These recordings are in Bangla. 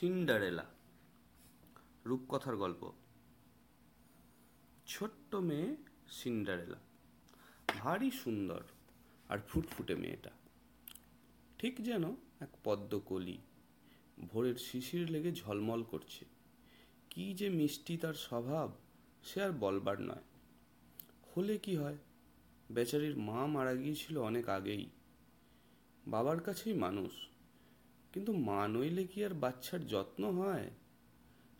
সিন্ডারেলা। রূপকথার গল্প। ছোট্ট মেয়ে সিন্ডারেলা। ভারী সুন্দর আর ফুটফুটে মেয়েটা। ঠিক যেন এক পদ্মকলি ভোরের শিশির লেগে ঝলমল করছে। কি যে মিষ্টি তার স্বভাব, সে আর বলবার নয়। হলে কি হয়? বেচারির মা মারা গিয়েছিল অনেক আগেই। বাবার কাছেই মানুষ। কিন্তু মা নইলে কি আর বাচ্চার যত্ন হয়?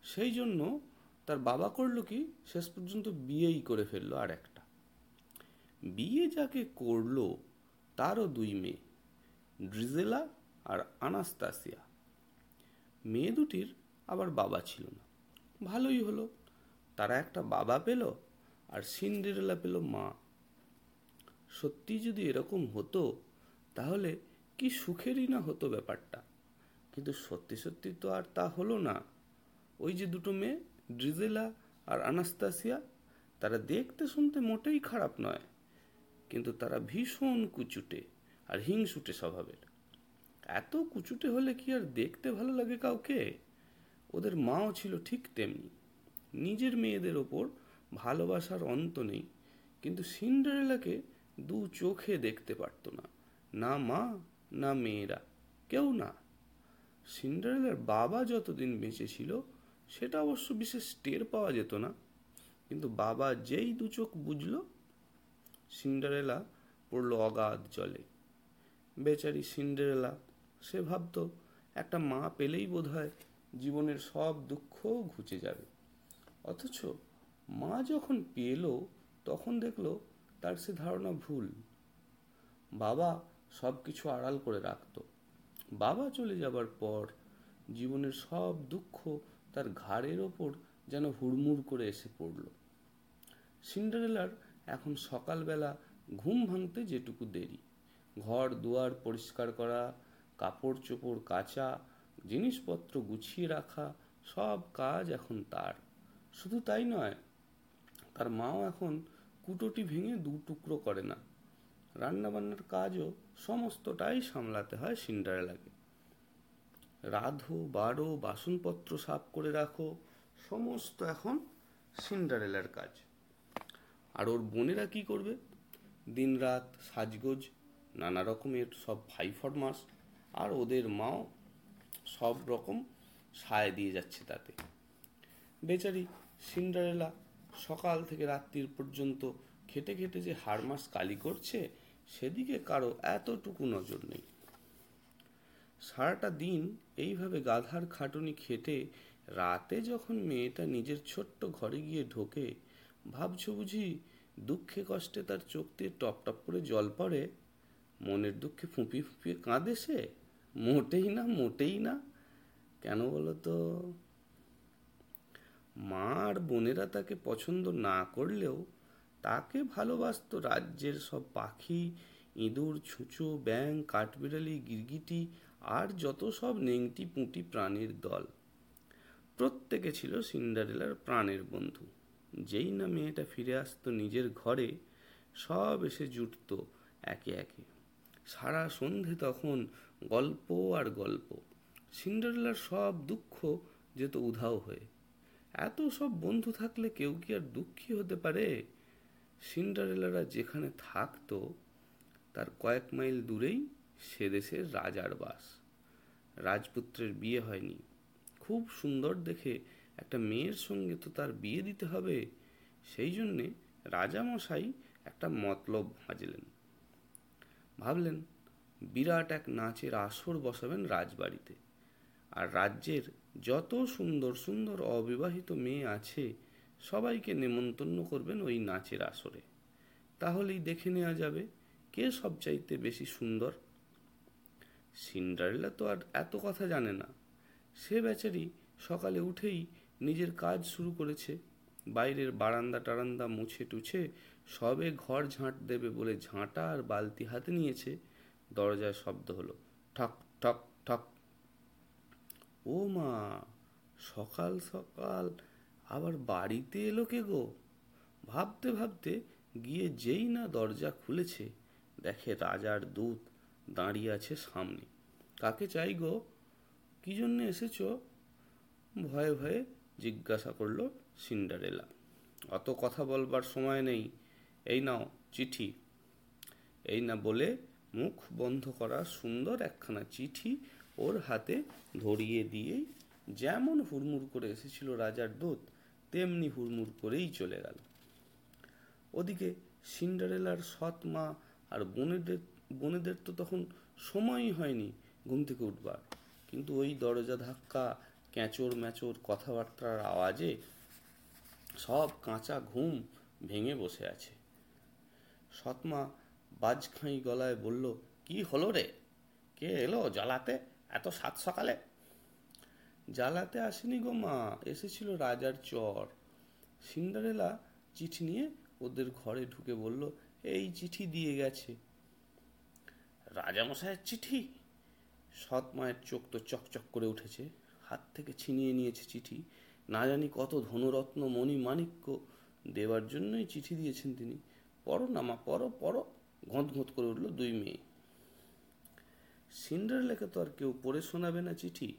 সেই জন্য তার বাবা করল কি? শেষ পর্যন্ত বিয়েই করে ফেলল আর একটা বিয়ে যাকে করল তারও দুই মেয়ে, ড্রিজেলা আর আনাস্তাসিয়া। মেয়ে দুটির আবার বাবা ছিল না। ভালোই হলো, তারা একটা বাবা পেল আর সিন্ডেরেলা পেল মা। সত্যি যদি এরকম হতো, তাহলে কি সুখেরই না হতো ব্যাপারটা? কিন্তু সত্যি সত্যি তো আর তা হলো না। ওই যে দুটো মেয়ে, ড্রিজেলা আর আনাস্তাসিয়া, তারা দেখতে শুনতে মোটেই খারাপ নয়, কিন্তু তারা ভীষণ কুচুটে আর হিংসুটে স্বভাবের। এত কুচুটে হলে কি আর দেখতে ভালো লাগে কাউকে? ওদের মাও ছিল ঠিক তেমনি। নিজের মেয়েদের ওপর ভালোবাসার অন্ত নেই, কিন্তু সিন্ডারেলাকে দু চোখে দেখতে পারত না না মা, না মেয়েরা, কেউ না। সিন্ডারেলার বাবা যতদিন বেঁচে ছিল, সেটা অবশ্য বিশেষ টের পাওয়া যেত না। কিন্তু বাবা যেই দু চোখ বুঝল, সিন্ডারেলা পড়ল অগাধ জলে। বেচারি সিন্ডারেলা, সে ভাবত একটা মা পেলেই বোধ হয় জীবনের সব দুঃখ ঘুচে যাবে। অথচ মা যখন পেল, তখন দেখল তার সে ধারণা ভুল। বাবা সব কিছু আড়াল করে রাখত। বাবা চলে যাবার পর জীবনের সব দুঃখ তার ঘাড়ের ওপর যেন হুড়মুড় করে এসে পড়ল। সিন্ডারেলার এখন সকালবেলা ঘুম ভাঙতে যেটুকু দেরি। ঘর দুয়ার পরিষ্কার করা, কাপড় চোপড় কাচা, জিনিসপত্র গুছিয়ে রাখা, সব কাজ এখন তার। শুধু তাই নয়, তার মাও এখন কুটোটি ভেঙে দু টুকরো করে না। রান্নাবান্নার কাজও সমস্তটাই সামলাতে হয় সিন্ডারেলাকে। রাধো বারো বাসনপত্র সাফ করে রাখো, সমস্ত এখন সিন্ডারেলার কাজ। আর ওর বোনেরা কি করবে? দিন রাত সাজগোজ, নানা রকমের সব ভাই ফরমাস আর ওদের মাও সব রকম সায় দিয়ে যাচ্ছে তাতে। বেচারি সিন্ডারেলা সকাল থেকে রাত্রির পর্যন্ত খেটে খেটে যে হারমাস কালি করছে সেদিকে কারও এতটুকু নজর নেই। সারাটা দিন এইভাবে গাধার খাটুনি খেটে রাতে যখন মেয়েটা নিজের ছোট্ট ঘরে গিয়ে ঢোকে, ভাবছ বুঝি দুঃখে কষ্টে তার চোখ দিয়ে টপ টপ করে জল পড়ে? মনের দুঃখে ফুঁপিয়ে ফুঁপিয়ে কাঁদে সে? মোটেই না মোটেই না। কেন বলো তো? মা আর বোনেরা তাকে পছন্দ না করলেও তাকে ভালোবাসত রাজ্যের সব পাখি, ইঁদুর, ছুঁচো ব্যাং কাঠবিড়ালি, গিরগিটি আর যত সব নেংটি পুঁটি প্রাণীর দল। প্রত্যেকে ছিল সিন্ডারেলার প্রাণের বন্ধু। যেই না মেয়েটা ফিরে আসতো নিজের ঘরে, সব এসে জুটত একে একে। সারা সন্ধে তখন গল্প আর গল্প। সিন্ডারেলার সব দুঃখ যেত উধাও হয়ে। এত সব বন্ধু থাকলে কেউ কি আর দুঃখী হতে পারে? সিন্ডারেলারা যেখানে থাকতো, তার কয়েক মাইল দূরেই সে দেশের রাজার বাস। রাজপুত্রের বিয়ে হয়নি। খুব সুন্দর দেখে একটা মেয়ের সঙ্গে তো তার বিয়ে দিতে হবে। সেই জন্যে রাজামশাই একটা মতলব ভাজলেন। ভাবলেন, বিরাট এক নাচের আসর বসাবেন রাজবাড়িতে। আর রাজ্যের যত সুন্দর সুন্দর অবিবাহিত মেয়ে আছে সবাইকে নেমন্তন্ন করবেন ওই নাচের আসরে। তাহলেই দেখে নেওয়া যাবে কে সবচাইতে বেশি সুন্দর। সিন্ডারেলা তো আর এত কথা জানে না। সে বেচারি সকালে উঠেই নিজের কাজ শুরু করেছে। বাইরের বারান্দা টারান্দা মুছে টুছে সবে ঘর ঝাঁট দেবে বলে ঝাঁটা আর বালতি হাতে নিয়েছে। দরজায় শব্দ হলো, ঠক ঠক ঠক। ও মা, সকাল সকাল আবার বাড়িতে এলো কে গো? ভাবতে ভাবতে গিয়ে যেই না দরজা খুলেছে, দেখে রাজার দূত দাঁড়িয়ে আছে সামনে। কাকে চাই গো? কি জন্য এসেছ? ভয়ে ভয়ে জিজ্ঞাসা করল সিন্ডারেলা। অত কথা বলবার সময় নেই। এই নাও চিঠি। এই না বলে মুখ বন্ধ করা সুন্দর একখানা চিঠি ওর হাতে ধরিয়ে দিয়েই যেমন হুড়মুড় করে এসেছিল রাজার দূত তেমনি হুড়মুড় করেই চলে গেল। ওদিকে সিন্ডারেলার সৎ মা আর বোনেদের বোনেদের তো তখন সময়ই হয়নি ঘুম থেকে উঠবার। কিন্তু ওই দরজা ধাক্কা, ক্যাঁচোর ম্যাচোর কথাবার্তার আওয়াজে সব কাঁচা ঘুম ভেঙে বসে আছে। সৎমা বাজখাই গলায় বলল, কি হলো রে? কে এলো জ্বালাতে? এত সাত সকালে জ্বালাতে আসেনি গো মা, এসেছিল রাজার চর। সিন্ডারেলা চিঠি নিয়ে ওদের ঘরে ঢুকে বলল, এই চিঠি দিয়ে গেছে। রাজামশাইয়ের চিঠি? সৎ মায়ের চোখ তো চকচক করে উঠেছে, হাত থেকে ছিনিয়ে নিয়েছে চিঠি। না জানি কত ধনরত্ন, মণি, মাণিক্য দেওয়ার জন্যই চিঠি দিয়েছেন তিনি। পড়ো না মা, পড়ো পড়ো, ঘঁত ঘঁত করে উঠল দুই মেয়ে। সিন্ডারলেকে তো আর কেউ পড়ে শোনাবে না চিঠি।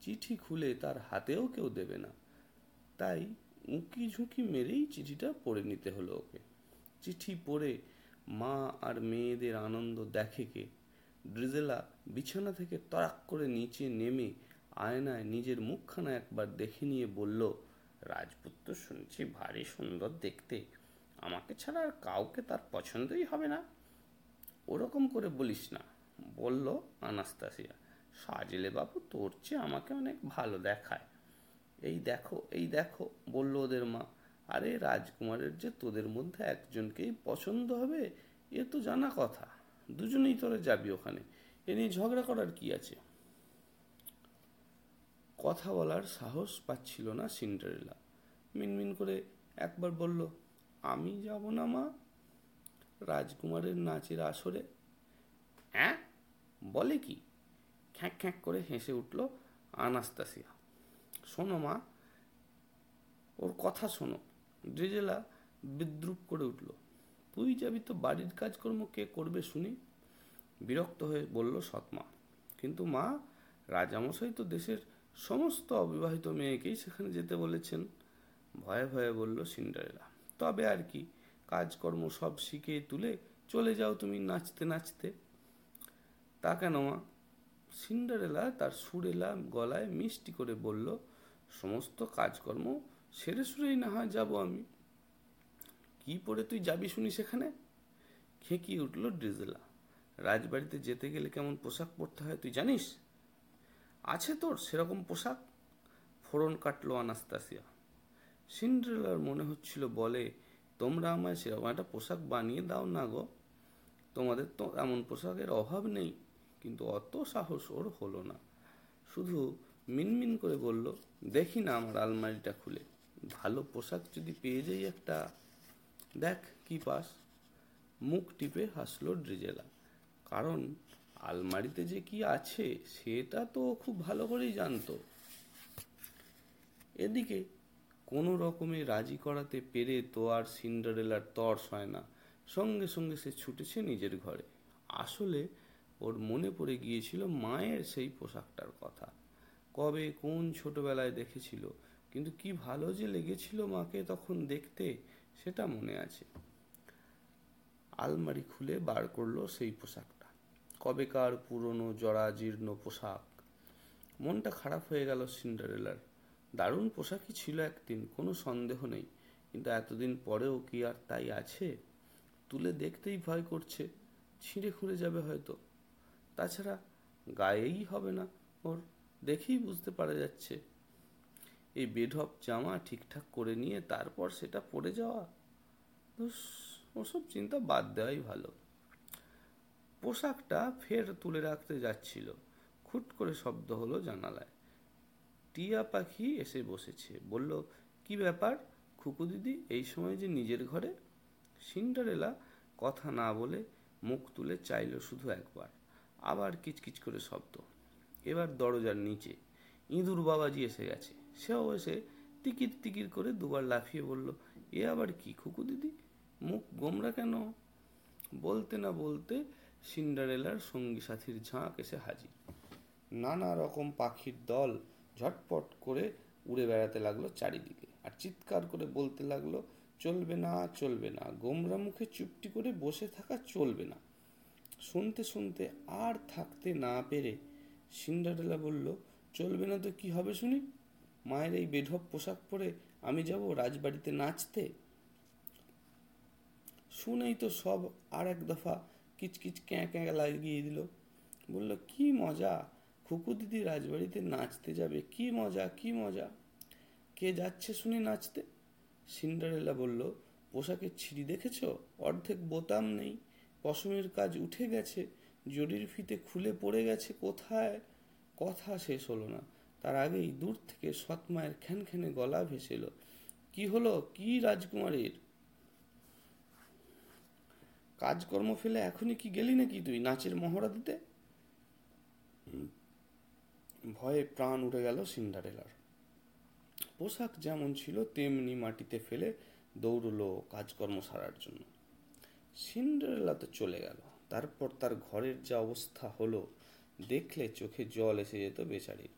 চিঠি খুলে তার হাতেও কেউ দেবে না। তাই উঁকি ঝুঁকি মেরেই চিঠিটা পড়ে নিতে হলো ওকে। চিঠি পড়ে মা আর মেয়েদের আনন্দ দেখে কে। ড্রিজেলা বিছানা থেকে তরাক করে নিচে নেমে আয়নায় নিজের মুখখানা একবার দেখে নিয়ে বলল, রাজপুত্র শুনছি ভারী সুন্দর দেখতে। আমাকে ছাড়া আর কাউকে তার পছন্দই হবে না। ওরকম করে বলিস না। বলল আনাস্তাসিয়া। সাজলে বাবু, তোর চেয়ে আমাকে অনেক ভালো দেখায়। এই দেখো এই দেখো, বলল ওদের মা। আরে রাজকুমারের যে তোদের মধ্যে একজনকেই পছন্দ হবে, এ তো জানা কথা। দুজনেই তোরা যাবি ওখানে। এ নিয়ে ঝগড়া করার কি আছে? কথা বলার সাহস পাচ্ছিল না সিন্ডারেলা। মিনমিন করে একবার বলল, আমি যাব না মা। রাজকুমারের নাচের আসরে? হ্যাঁ বলে কি? খ্যাঁক খ্যাঁক করে হেসে উঠল আনাস্তাসিয়া। শোনো মা, ওর কথা শোনো। ড্রিজেলা বিদ্রুপ করে উঠল। তুই যাবি তো বাড়ির কাজকর্ম কে করবে শুনি? বিরক্ত হয়ে বলল সৎমা। কিন্তু মা, রাজামশাই তো দেশের সমস্ত অবিবাহিত মেয়েকেই সেখানে যেতে বলেছেন। ভয়ে ভয়ে বলল সিন্ডারেলা। তবে আর কি, কাজকর্ম সব শিখে তুলে চলে যাও তুমি নাচতে নাচতে। তা কেন মা? সিন্ডারেলা তার সুরেলা গলায় মিষ্টি করে বলল, সমস্ত কাজকর্ম সেরে সুরেই না হয় যাব আমি। কি পরে তুই যাবি শুনি সেখানে? খেঁকিয়ে উঠল ড্রিজেলা। রাজবাড়িতে যেতে গেলে কেমন পোশাক পরতে হয় তুই জানিস? আছে তোর সেরকম পোশাক? ফোড়ন কাটলো আনাস্তাসিয়া। সিন্ড্রেলার মনে হচ্ছিল, বলে, তোমরা আমায় সেরকম একটা পোশাক বানিয়ে দাও না গো। তোমাদের তো এমন পোশাকের অভাব নেই। কিন্তু অত সাহস ওর হলো না। শুধু মিনমিন করে বলল, দেখি না আমার আলমারিটা খুলে। ভালো পোশাক যদি পেয়ে যাই একটা। দেখ কি পাস। মুখ টিপে হাসলো ড্রিজেলা। কারণ আলমারিতে যে কি আছে, সেটা তো খুব ভালো করেই জানতো। এদিকে কোনো রকমে রাজি করাতে পেরে তো আর সিন্ডারেলার তর্স হয় না। সঙ্গে সঙ্গে সে ছুটেছে নিজের ঘরে। আসলে ওর মনে পড়ে গিয়েছিল মায়ের সেই পোশাকটার কথা। কবে, কোন ছোটবেলায় দেখেছিল, কিন্তু কি ভালো যে লেগেছিল মাকে তখন দেখতে, সেটা মনে আছে। আলমারি খুলে বার করল সেই পোশাকটা। কবেকার পুরনো জরা জীর্ণ পোশাক। মনটা খারাপ হয়ে গেল সিন্ডারেলার। দারুণ পোশাকই ছিল একদিন, কোনো সন্দেহ নেই, কিন্তু এতদিন পরেও কি আর তাই আছে? তুলে দেখতেই ভয় করছে, ছিঁড়ে খুঁড়ে যাবে হয়তো। তাছাড়া গায়েই হবে না ওর দেখেই বুঝতে পারা যাচ্ছে। এই বেঢপ জামা ঠিকঠাক করে নিয়ে তারপর সেটা পরে যাওয়া? ধুস, ওসব চিন্তা বাদ দেওয়াই ভালো। পোশাকটা ফের তুলে রাখতে যাচ্ছিল। খুট করে শব্দ হলো জানালায়। টিয়া পাখি এসে বসেছে। বলল কি ব্যাপার? খুকু দিদি এই সময় যে নিজের ঘরে? সিন্ডারেলা কথা না বলে মুখ তুলে চাইল শুধু একবার। আবার কিচকিচ করে শব্দ। এবার দরজার নিচে ইঁদুর বাবাজি এসে গেছে। সেও এসে টিকির টিকির করে দুবার লাফিয়ে বলল, এ আবার কি খুকু দিদি? মুখ গোমরা কেন? বলতে না বলতে সিন্ডারেলার সঙ্গী সাথীর ঝাঁক এসে হাজির। নানা রকম পাখির দল ঝটপট করে উড়ে বেড়াতে লাগল চারিদিকে আর চিৎকার করে বলতে লাগল, চলবে না চলবে না। গোমরা মুখে চুপটি করে বসে থাকা চলবে না। শুনতে শুনতে আর থাকতে না পেরে সিন্ডারেলা বলল, চলবে না তো কি হবে শুনি? মায়ের এই বেঢপ পোশাক পরে আমি যাব রাজবাড়িতে নাচতে? শুনেই তো সব আর এক দফা কিচকিচ ক্যাঁ ক্যাঁ লাগিয়ে দিল। বলল, কি মজা! খুকু দিদি রাজবাড়িতে নাচতে যাবে। কি মজা কি মজা! কে যাচ্ছে শুনি নাচতে? সিন্ডারেলা বলল, পোশাকের ছিঁড়ি দেখেছ? অর্ধেক বোতাম নেই। পশমের কাজ উঠে গেছে, জরির ফিতে খুলে পড়ে গেছে, কোথায়? কথা শেষ হলো না। তার আগেই দূর থেকে সৎমায়ের খ্যানখ্যানে গলা ভেসেল। কি হলো? কি রাজকুমারীর? কাজকর্ম ফেলে এখনই কি গেলি নাকি তুই নাচের মহড়া দিতে? ভয়ে প্রাণ উঠে গেল সিন্ডারেলার। পোশাক যেমন ছিল, তেমনি মাটিতে ফেলে দৌড়লো কাজকর্ম সারার জন্য। সিন্ডারেলা তো চলে গেল। তারপর তার ঘরের যা অবস্থা হলো, দেখলে চোখে জল এসে যেত বেচারির।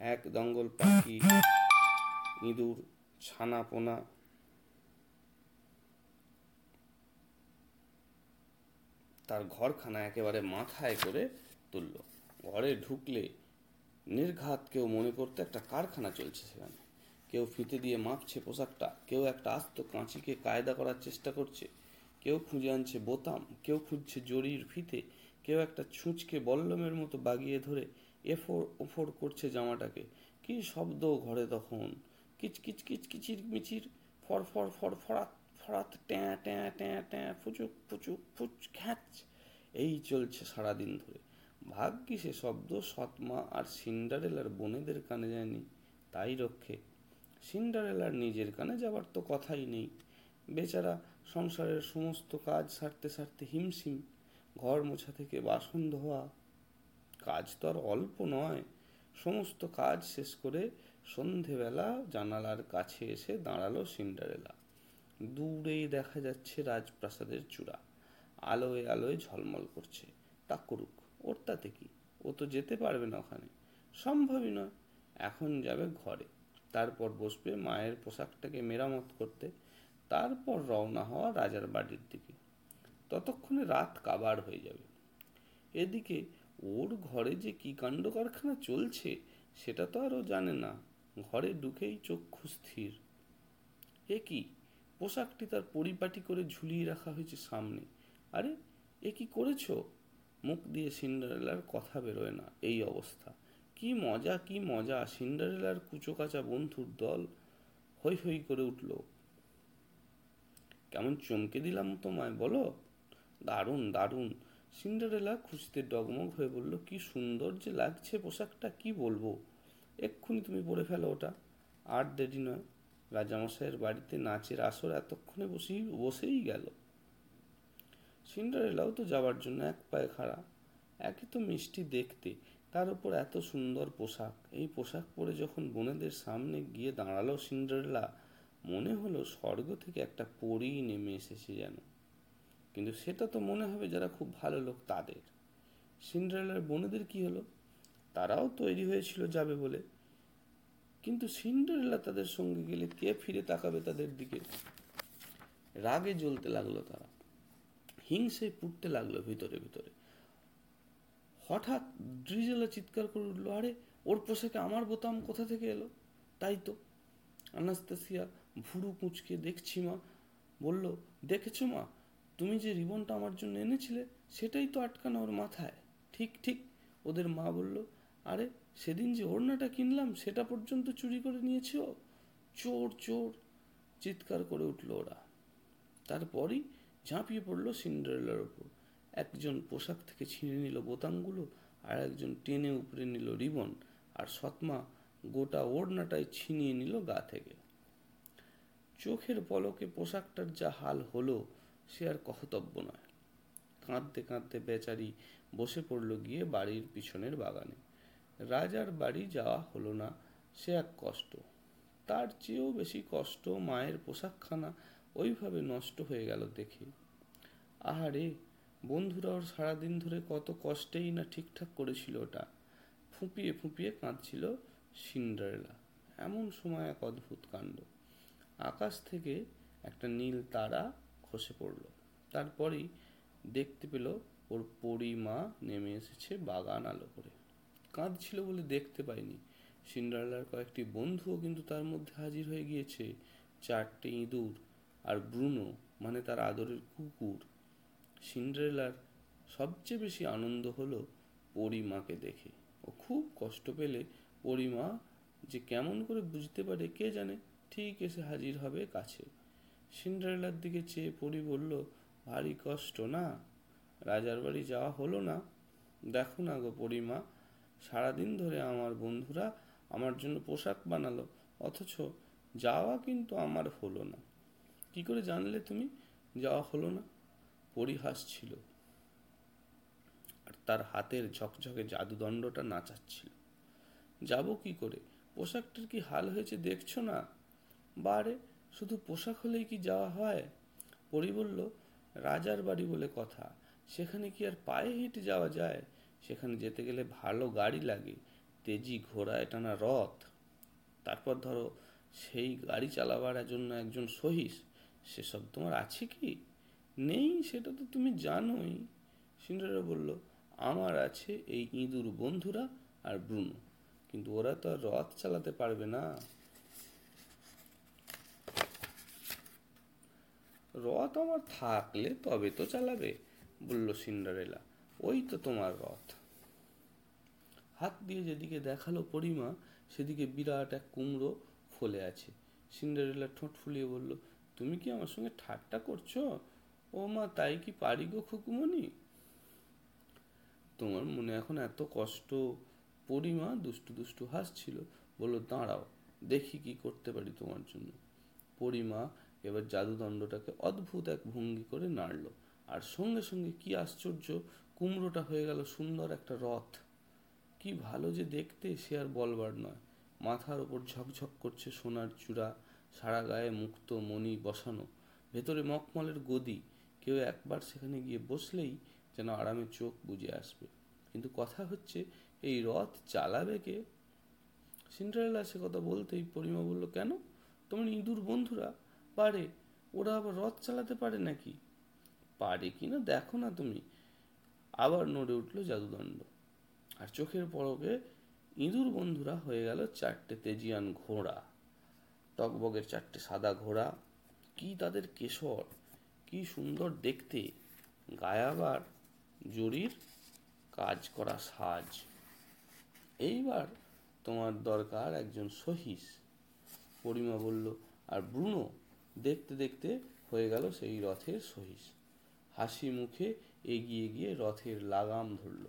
এক দঙ্গল পাখি, ইঁদুর ছানা পোনা তার ঘরখানা একেবারে মাথায় করে তুলল। ঘরে ঢুকলে নির্ঘাত কেউ মনে করতে একটা কারখানা চলছে সেখানে। কেউ ফিতে দিয়ে মাপছে পোশাকটা, কেউ একটা আস্ত কাঁচিকে কায়দা করার চেষ্টা করছে। কেউ খুঁজে আনছে বোতাম, কেউ খুঁজছে জরির ফিতে, কেউ একটা ছুঁচকে বল্লমের মতো বাগিয়ে ধরে এফোর ওফোর করছে জামাটাকে। কি শব্দ ঘরে তখন। কিচ কিচ কিচ, কিচির মিচির, ফর ফর ফরাত ফরাত, ট্যাঁ ট্যাঁ ট্যাঁ ট্যাঁ, ফুচুক ফুচুক, ফুচ, খ্যাচ। এই চলছে সারাদিন ধরে। ভাগ্যি সে শব্দ সৎমা আর সিন্ডারেলার বোনেদের কানে যায়নি? তাই রক্ষে। সিন্ডারেলার নিজের কানে যাবার তো কথাই নেই। বেচারা সংসারের সমস্ত কাজ সারতে সারতে হিমশিম, ঘর মোছা থেকে বাসন ধোয়া। কাজ তো আর অল্প নয়, সমস্ত কাজ শেষ করে সন্ধেবেলা জানালার কাছে এসে দাঁড়াল সিন্ডারেলা। দূরেই দেখা যাচ্ছে রাজপ্রাসাদের চূড়া। আলোয় আলোয় ঝলমল করছে। তা করুক, ওর তাতে কি? ও তো যেতে পারবে না ওখানে। সম্ভবই নয়। এখন যাবে ঘরে। তারপর বসবে মায়ের পোশাকটাকে মেরামত করতে। তারপর রওনা হওয়া রাজার বাড়ির দিকে। ততক্ষণে রাত কাবার হয়ে যাবে। এদিকে ওর ঘরে যে কি কাণ্ড কারখানা চলছে, সেটা তো আরও জানে না। ঘরে ঢুকেই চক্ষু স্থির। এ কি? পোশাকটি তার পরিপাটি করে ঝুলিয়ে রাখা হয়েছে সামনে। আরে, এ কি করেছ? মুখ দিয়ে সিন্ডারেলার কথা বেরোয় না। এই অবস্থা। কি মজা কি মজা। সিন্ডারেলার কুচোকাচা বন্ধুর দল হৈ হৈ করে উঠল। কেমন চমকে দিলাম তোমায়, বলো? দারুণ দারুণ। সিন্ডারেলা খুশিতে ডগমগ হয়ে বলল, কি সুন্দর যে লাগছে পোশাকটা, কি বলব? এক্ষুনি তুমি পরে ফেলো ওটা। আর দেরি নয়। রাজামশাইয়ের বাড়িতে নাচের আসর এতক্ষণে বসেই বসেই গেল। সিন্ডারেলাও তো যাবার জন্য এক পায়ে খাড়া। একে তো মিষ্টি দেখতে, তার উপর এত সুন্দর পোশাক। এই পোশাক পরে যখন বোনেদের সামনে গিয়ে দাঁড়াল সিন্ডারেলা মনে হলো স্বর্গ থেকে একটা পরেই নেমে এসেছে যেন। কিন্তু সেটা তো মনে হবে যারা খুব ভালো লোক তাদের। সিন্ড্রেলার বোনেদের কি হলো? তারাও তৈরি হয়েছিল যাবে বলে। কিন্তু সিন্ড্রেলা তাদের সঙ্গে গেলে কে ফিরে তাকাবে তাদের দিকে? রাগে জ্বলতে লাগল তারা। হিংসে পুড়তে লাগল ভিতরে ভিতরে। হঠাৎ ড্রিজেলা চিৎকার করে উঠল, আরে, ওর পোশাকে আমার বোতাম কোথা থেকে এলো? তাই তো, আনাস্তাসিয়া ভুরু কুঁচকে দেখছি মা। বলল, দেখেছ মা, তুমি যে রিবনটা আমার জন্য এনেছিলে, সেটাই তো আটকানো ওর মাথায়। ঠিক ঠিক। ওদের মা বলল, আরে, সেদিন যে ওড়নাটা কিনলাম, সেটা পর্যন্ত চুরি করে নিয়েছে ও। চোর চোর! চিৎকার করে উঠল ওরা। তারপরই ঝাঁপিয়ে পড়ল সিন্ডারেলার ওপর। একজন পোশাক থেকে ছিঁড়ে নিল বোতামগুলো আর একজন টেনে উপরে নিল রিবন। আর সৎমা গোটা ওড়নাটাই ছিনিয়ে নিল গা থেকে। চোখের পলকে পোশাকটার যা হাল হলো, সে আর কহতব্য নয়। কাঁদতে কাঁদতে বেচারি বসে পড়ল গিয়ে বাড়ির পিছনের বাগানে। রাজার বাড়ি যাওয়া হলো না, সে এক কষ্ট। তার চেয়েও বেশি কষ্ট মায়ের পোশাকখানা ওইভাবে নষ্ট হয়ে গেল দেখে। আহারে, বন্ধুরা ওর সারাদিন ধরে কত কষ্টেই না ঠিকঠাক করেছিল ওটা। ফুঁপিয়ে ফুঁপিয়ে কাঁদছিল সিন্ডারেলা। এমন সময় এক অদ্ভুত কাণ্ড। আকাশ থেকে একটা নীল তারা খসে পড়ল। তারপরেই দেখতে পেল ওর পরিমা নেমে এসেছে বাগান আলো করে। কাঁদছিল বলে দেখতে পায়নি সিন্ডারেলার কয়েকটি বন্ধুও কিন্তু তার মধ্যে হাজির হয়ে গিয়েছে। চারটে ইঁদুর আর ব্রুনো মানে তার আদরের কুকুর। সিন্ডারেলার সবচেয়ে বেশি আনন্দ হলো পরিমাকে দেখে। ও খুব কষ্ট পেলে পরিমা যে কেমন করে বুঝতে পারে কে জানে? ঠিক এসে হাজির হবে কাছে। সিন্ডারেলার দিকে চেয়ে পরি বলল, ভারী কষ্ট না? রাজার বাড়ি যাওয়া হলো না? দেখো না গো পরিমা, সারাদিন ধরে আমার বন্ধুরা আমার জন্য পোশাক বানালো, অথচ যাওয়া কিন্তু আমার হলো না। কি করে জানলে তুমি যাওয়া হলো না? পরিহাস ছিল আর তার হাতের ঝকঝকে জাদুদণ্ডটা নাচাচ্ছিল। যাব কি করে? পোশাকটার কি হাল হয়েছে দেখছ না? বারে শুধু পোশাক হলেই কি যাওয়া হয়? পরি বলল, রাজার বাড়ি বলে কথা। সেখানে কি আর পায়ে হেঁটে যাওয়া যায়? সেখানে যেতে গেলে ভালো গাড়ি লাগে। তেজি ঘোড়ায় টানা রথ। তারপর ধরো, সেই গাড়ি চালাবার জন্য একজন সহিস। সেসব তোমার আছে কি? নেই, সেটা তো তুমি জানোই। সিন্ডারেলা বলল, আমার আছে এই ইঁদুর বন্ধুরা আর ব্রুনো। কিন্তু ওরা তো আর রথ চালাতে পারবে না। রথ আমার থাকলে তবে তো চালাবে, বলল সিন্ডারেলা। ওই তো তোমার রথ। হাত দিয়ে যেদিকে দেখাল পরিমা, সেদিকে বিরাট এক কুমড়ো ফলে আছে। সিন্ডারেলা ঠোঁট ফুলিয়ে বলল, তুমি কি আমার সঙ্গে ঠাট্টা করছ? ও মা, তাই কি পারি গো খুকুমনি তোমার মনে এখন এত কষ্ট? পরিমা দুষ্টু দুষ্টু হাসছিল। বলল, দাঁড়াও, দেখি কি করতে পারি তোমার জন্য। পরিমা এবার জাদুদণ্ডটাকে অদ্ভুত এক ভঙ্গি করে নাড়ল। আর সঙ্গে সঙ্গে কি আশ্চর্য, কুমড়োটা হয়ে গেল সুন্দর একটা রথ। কি ভালো যে দেখতে, সে আর বলবার নয়। মাথার ওপর ঝকঝক করছে সোনার চূড়া, সারা গায়ে মুক্ত মণি বসানো। ভেতরে মকমলের গদি। কেউ একবার সেখানে গিয়ে বসলেই যেন আরামে চোখ বুঝে আসবে। কিন্তু কথা হচ্ছে, এই রথ চালাবে কে? সিন্ডারেলা সে কথা বলতেই পরিমা বলল, কেন? তোমার ইঁদুর বন্ধুরা পারে? ওরা আবার রথ চালাতে পারে নাকি? পারে কি না দেখো না তুমি। আবার নড়ে উঠল জাদুদণ্ড। আর চোখের পরকে ইঁদুর বন্ধুরা হয়ে গেল চারটে তেজিয়ান ঘোড়া। টকবগের চারটে সাদা ঘোড়া। কি তাদের কেশর? কি সুন্দর দেখতে। গায়াবার জরির কাজ করা সাজ। এইবার তোমার দরকার একজন সহিস। পরিমা বলল, আর ব্রুনো দেখতে দেখতে হয়ে গেল সেই রথের সহিস। হাসি মুখে এগিয়ে গিয়ে রথের লাগাম ধরল।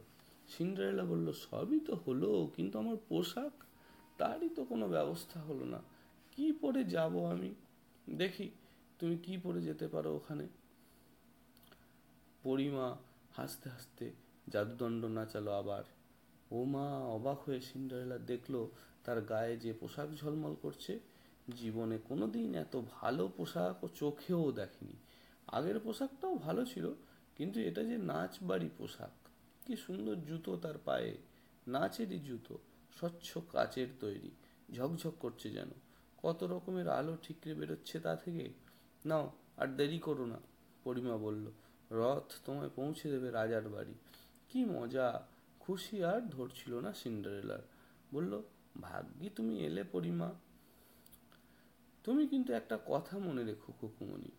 সিন্ডারেলা বলল, সবই তো হলো, কিন্তু আমার পোশাক? তারই তো কোনো ব্যবস্থা হলো না। কি পরে যাব আমি? দেখি, তুমি কি পরে যেতে পারো ওখানে? পরিমা হাসতে হাসতে জাদুদণ্ড নাচালো আবার। ও মা অবাক হয়ে সিন্ডারেলা দেখল, তার গায়ে যে পোশাক ঝলমল করছে জীবনে কোনোদিন এত ভালো পোশাক ও চোখেও দেখেনি। আগের পোশাকটাও ভালো ছিল, কিন্তু এটা যে নাচ বাড়ি পোশাক, কি সুন্দর জুতো তার পায়ে, নাচেরই জুতো, স্বচ্ছ কাচের তৈরি, ঝকঝক করছে যেন, কত রকমের আলো ঠিকরে বেরোচ্ছে তা থেকে? নাও, আর দেরি করো না, পরিমা বলল। রথ তোমায় পৌঁছে দেবে রাজার বাড়ি। কি মজা, খুশি আর ধরছিল না সিন্ডারেলার। বলল, ভাগ্যি তুমি এলে পরিমা তুমি কিন্তু একটা কথা মনে রেখো খুকুমণি।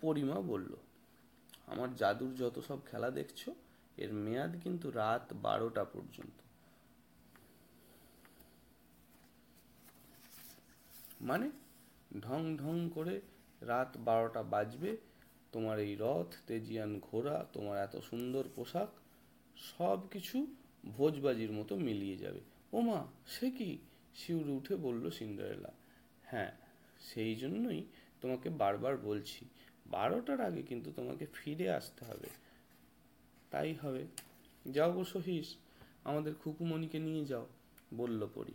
পরিমা বলল, আমার জাদুর যত সব খেলা দেখছ, এর মেয়াদ কিন্তু রাত বারোটা পর্যন্ত। মানে ঢং ঢং করে রাত বারোটা বাজবে, তোমার এই রথ, তেজিয়ান ঘোড়া, তোমার এত সুন্দর পোশাক সব কিছু ভোজবাজির মতো মিলিয়ে যাবে। ওমা, সে কি? শিউরে উঠে বলল সিন্ডারেলা হ্যাঁ সেই জন্যই তোমাকে বারবার বলছি। বারোটার আগে কিন্তু তোমাকে ফিরে আসতে হবে। তাই হবে। যাও গো সহিস, আমাদের খুকুমণিকে নিয়ে যাও, বলল পরি।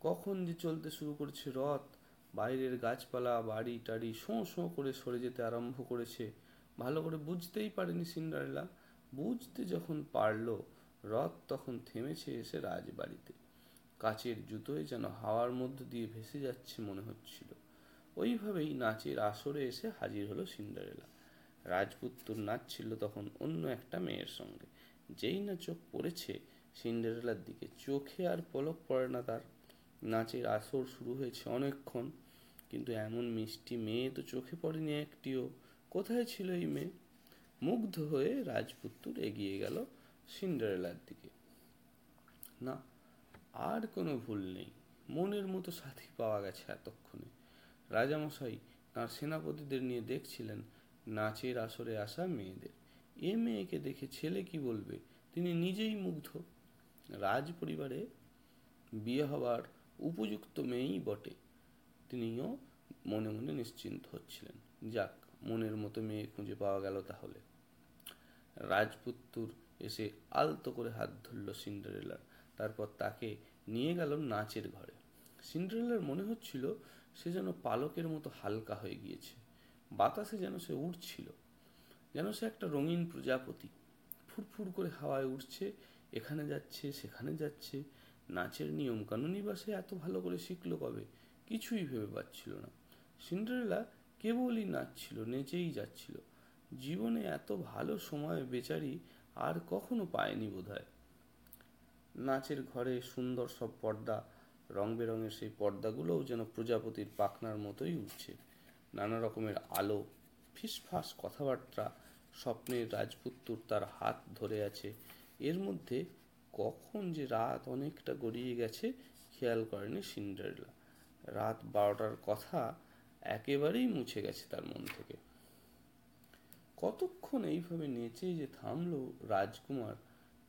কখন যে চলতে শুরু করেছে রথ, বাইরের গাছপালা, বাড়ি টাড়ি শোঁ শোঁ করে সরে যেতে আরম্ভ করেছে। ভালো করে বুঝতেই পারেনি সিন্ডারেলা। বুঝতে যখন পারল রথ তখন থেমেছে এসে রাজবাড়িতে। কাচের জুতোয় যেন হাওয়ার মধ্য দিয়ে ভেসে যাচ্ছে মনে হচ্ছিল। ওইভাবেই নাচের আসরে এসে হাজির হলো সিন্ডারেলা। রাজপুত্তর নাচছিল তখন অন্য একটা মেয়ের সঙ্গে। যেই না চোখ পড়েছে, সিন্ডারেলার দিকে চোখে আর পলক পড়ে না তার। নাচের আসর শুরু হয়েছে অনেকক্ষণ, কিন্তু এমন মিষ্টি মেয়ে তো চোখে পড়েনি একটিও। কোথায় ছিল এই মেয়ে? মুগ্ধ হয়ে রাজপুত্তর এগিয়ে গেল সিন্ডারেলার দিকে। না, আর কোনো ভুল নেই। মনের মতো সাথী পাওয়া গেছে এতক্ষণে। রাজামশাই তাঁর সেনাপতিদের নিয়ে দেখছিলেন নাচের আসরে আসা মেয়েদের। এ মেয়েকে দেখে ছেলে কি বলবে? তিনি নিজেই মুগ্ধ। রাজ পরিবারে বিয়ে হবার উপযুক্ত মেয়েই বটে। তিনিও মনে মনে নিশ্চিন্ত হচ্ছিলেন। যাক, মনের মতো মেয়ে খুঁজে পাওয়া গেল তাহলে। রাজপুত্তুর এসে আলতো করে হাত ধরল সিন্ডারেলার। তারপর তাকে নিয়ে গেল নাচের ঘরে। সিন্ডারেলার মনে হচ্ছিল সে যেন পালকের মতো হালকা হয়ে গিয়েছে। বাতাসে যেন সে উড়ছিল। যেন সে একটা রঙিন প্রজাপতি। ফুরফুর করে হাওয়ায় উঠছে এখানে যাচ্ছে, সেখানে যাচ্ছে। নাচের নিয়ম কানুনই বা সে এত ভালো করে শিখলো কবে? কিছুই ভেবে পাচ্ছিল না। সিন্ডারেলা কেবলই নাচছিল, নেচেই যাচ্ছিল। জীবনে এত ভালো সময় বেচারি আর কখনো পায়নি বোধহয়। নাচের ঘরে সুন্দর সব পর্দা, রং বেরঙের সেই পর্দাগুলোও যেন প্রজাপতির পাখনার মতোই উঠছে নানা রকমের আলো, ফিসফাস কথাবার্তা, স্বপ্নের রাজপুত্তুর তার হাত ধরে আছে। এর মধ্যে কখন যে রাত অনেকটা গড়িয়ে গেছে, খেয়াল করেনি সিন্ডারেলা। রাত বারোটার কথা একেবারেই মুছে গেছে তার মন থেকে। কতক্ষণ এইভাবে নেচে যে থামলো রাজকুমার,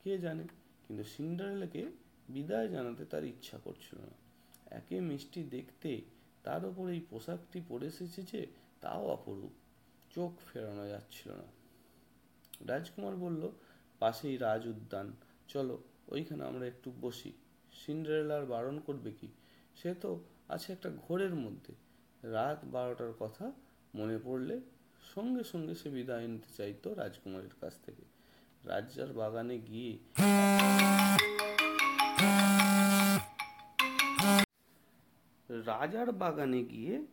কে জানে? কিন্তু সিন্ডারেলাকে বিদায় জানাতে তার ইচ্ছা করছিল না। একে মিষ্টি দেখতে তার ওপর এই পোশাকটি পরে এসেছে তাও অপরূপ। চোখ ফেরানো যাচ্ছিল না। রাজকুমার বলল, পাশেই রাজ উদ্যান। চলো, ওইখানে আমরা একটু বসি। সিন্ডারেলার বারণ করবে কি? সে তো আছে একটা ঘোরের মধ্যে। রাত বারোটার কথা মনে পড়লে সঙ্গে সঙ্গে সে বিদায় নিতে চাইতো রাজকুমারের কাছ থেকে। রাজার বাগানে গিয়ে রাজার বাগানে গিয়ে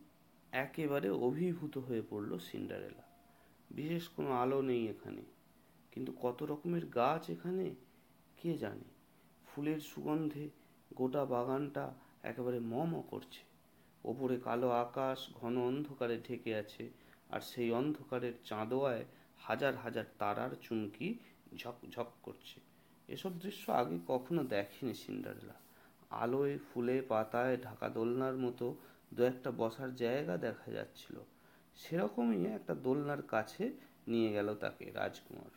একেবারে অভিভূত হয়ে পড়ল সিন্ডারেলা। বিশেষ কোনো আলো নেই এখানে। কিন্তু কত রকমের গাছ এখানে, কে জানে? ফুলের সুগন্ধে গোটা বাগানটা একেবারে ম ম করছে। ওপরে কালো আকাশ, ঘন অন্ধকারে ঢেকে আছে। আর সেই অন্ধকারের চাঁদোয়ায় হাজার হাজার তারার চুমকি ঝকঝক করছে। এসব দৃশ্য আগে কখনো দেখেনি সিন্ডারেলা। আলোয়, ফুলে, পাতায়, ঢাকা দোলনার মতো দু একটা বসার জায়গা দেখা যাচ্ছিল। সেরকমই একটা দোলনার কাছে নিয়ে গেল তাকে রাজকুমার।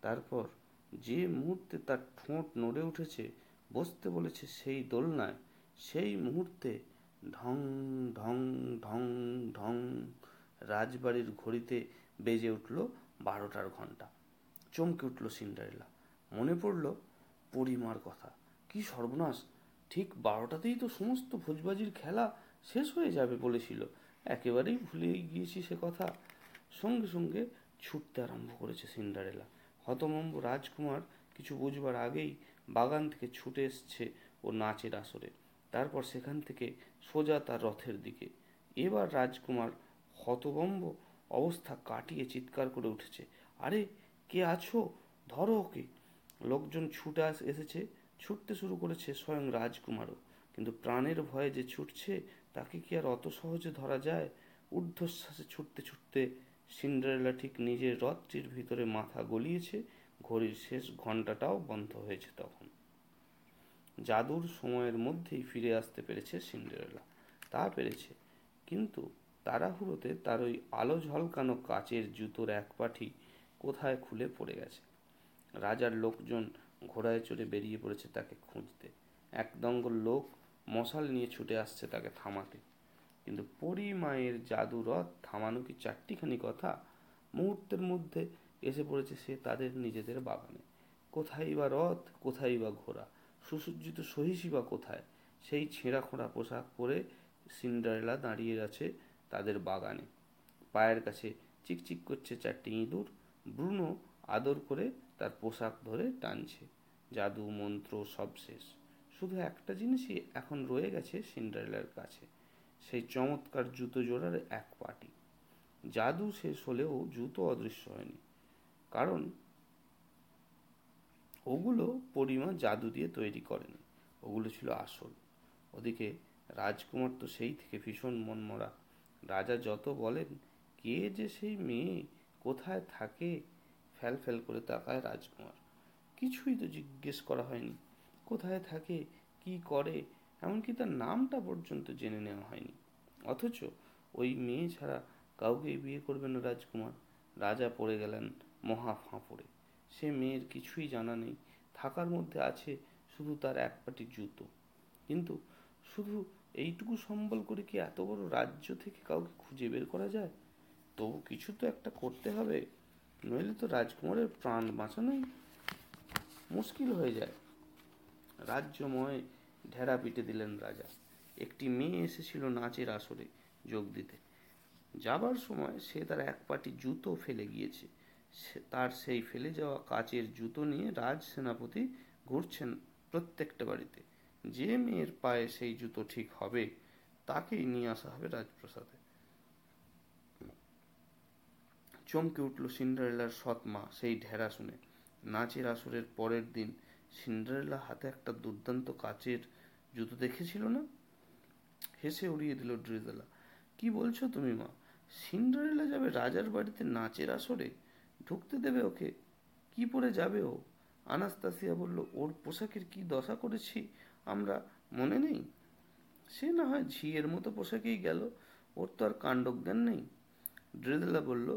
তারপর যে মুহূর্তে তার ঠোঁট নড়ে উঠেছে, বসতে বলেছে সেই দোলনায়, সেই মুহূর্তে ঢং ঢং ঢং ঢং রাজবাড়ির ঘড়িতে বেজে উঠল বারোটার ঘণ্টা চমকে উঠল সিন্ডারেলা। মনে পড়ল, পরিমার কথা। কি সর্বনাশ! ঠিক বারোটাতেই তো সমস্ত ভোজবাজির খেলা শেষ হয়ে যাবে বলেছিল। একেবারেই ভুলে গিয়েছি সে কথা। সঙ্গে সঙ্গে ছুটতে আরম্ভ করেছে সিন্ডারেলা। হতমম্ব রাজকুমার কিছু বুঝবার আগেই বাগান থেকে ছুটে এসছে ও নাচের আসরে। তারপর সেখান থেকে সোজা তার রথের দিকে। এবার রাজকুমার হতবম্ব অবস্থা কাটিয়ে চিৎকার করে উঠেছে। আরে, কে আছো? ধরো ওকে। লোকজন ছুটে এসেছে। ছুটতে শুরু করেছে স্বয়ং রাজকুমারও। কিন্তু প্রাণের ভয়ে যে ছুটছে, তাকে কি আর অত সহজে ধরা যায়? ঊর্ধ্বশ্বাসে ছুটতে ছুটতে সিন্ডারেলা ঠিক নিজের রথটির ভিতরে মাথা গলিয়েছে। ঘড়ির শেষ ঘন্টাটাও বন্ধ হয়েছে তখন। জাদুর সময়ের মধ্যেই ফিরে আসতে পেরেছে সিন্ডারেলা। তা পেরেছে। কিন্তু তাড়াহুড়োতে তার ওই আলো ঝলকানো কাচের জুতোর এক পাঠি কোথায় খুলে পড়ে গেছে। রাজার লোকজন ঘোড়ায় চড়ে বেরিয়ে পড়েছে তাকে খুঁজতে। এক দঙ্গল লোক মশাল নিয়ে ছুটে আসছে তাকে থামাতে। কিন্তু পরি মায়ের জাদু রথ থামানো কি চারটিখানি কথা? মুহূর্তের মধ্যে এসে পড়েছে সে তাদের নিজেদের বাগানে। কোথায় বা রথ, কোথায় বা ঘোড়া? সুসজ্জিত সহিসী বা কোথায়? সেই ছেঁড়া খোঁড়া পোশাক পরে সিন্ডারেলা দাঁড়িয়ে আছে তাদের বাগানে। পায়ের কাছে চিকচিক করছে চারটি ইঁদুর। ব্রুনো আদর করে তার পোশাক ধরে টানছে। জাদু, মন্ত্র সব শেষ। শুধু একটা জিনিসই এখন রয়ে গেছে সিন্ডারেলার কাছে। সেই চমৎকার জুতো জোড়ার এক পাটি। জাদু শেষ হলেও জুতো অদৃশ্য হয়নি। কারণ ওগুলো পরিমা জাদু দিয়ে তৈরি করেনি। ওগুলো ছিল আসল। ওদিকে রাজকুমার তো সেই থেকে ভীষণ মনমরা রাজা যত বলেন, কে যে সেই মেয়ে কোথায় থাকে ফ্যাল ফ্যাল করে তাকায় রাজকুমার। কিছুই তো জিজ্ঞেস করা হয়নি, কোথায় থাকে, কি করে, এমনকি তার নামটা পর্যন্ত জেনে নেওয়া হয়নি। অথচ ওই মেয়ে ছাড়া কাউকেই বিয়ে করবে না রাজকুমার। রাজা পড়ে গেলেন মহা ফাঁপড়ে। সে মেয়ের কিছুই জানা নেই, থাকার মধ্যে আছে শুধু তার এক পাটি জুতো। কিন্তু শুধু এইটুকু সম্বল করে কি এত বড় রাজ্য থেকে কাউকে খুঁজে বের করা যায়? তবু কিছু তো একটা করতে হবে, নইলে তো রাজকুমারের প্রাণ বাঁচানোই মুশকিল হয়ে যায়। রাজ্যময় ঢেরা পিটে দিলেন রাজা। একটি মেয়ে এসেছিল নাচের আসরে যোগ দিতে। যাবার সময় সে তার এক পাটি জুতো ফেলে গিয়েছে। তার সেই ফেলে যাওয়া কাচের জুতো নিয়ে রাজ সেনাপতি ঘুরছেন প্রত্যেকটা বাড়িতে। যে মেয়ের পায়ে সেই জুতো ঠিক হবে, তাকেই নিয়ে আসা হবে রাজপ্রাসাদে। চমকে উঠল সিন্ডারেলার সৎ মা সেই ঢেরা শুনে। নাচের আসরের পরের দিন সিন্ডারেলা হাতে একটা দুর্দান্ত কাচের জুতো দেখেছিল না? হেসে উড়িয়ে দিল ড্রিজেলা। কি বলছো তুমি মা? সিন্ডারেলা যাবে রাজার বাড়িতে নাচের আসরে? ঢুকতে দেবে ওকে? কি পরে যাবে ও? আনাস্তাসিয়া বলল, ওর পোশাকের কি দশা করেছি আমরা মনে নেই? সে না হয় ঝিয়ের মতো পোশাকেই গেল, ওর তো আর কাণ্ডজ্ঞান নেই। ড্রেজেলা বলল,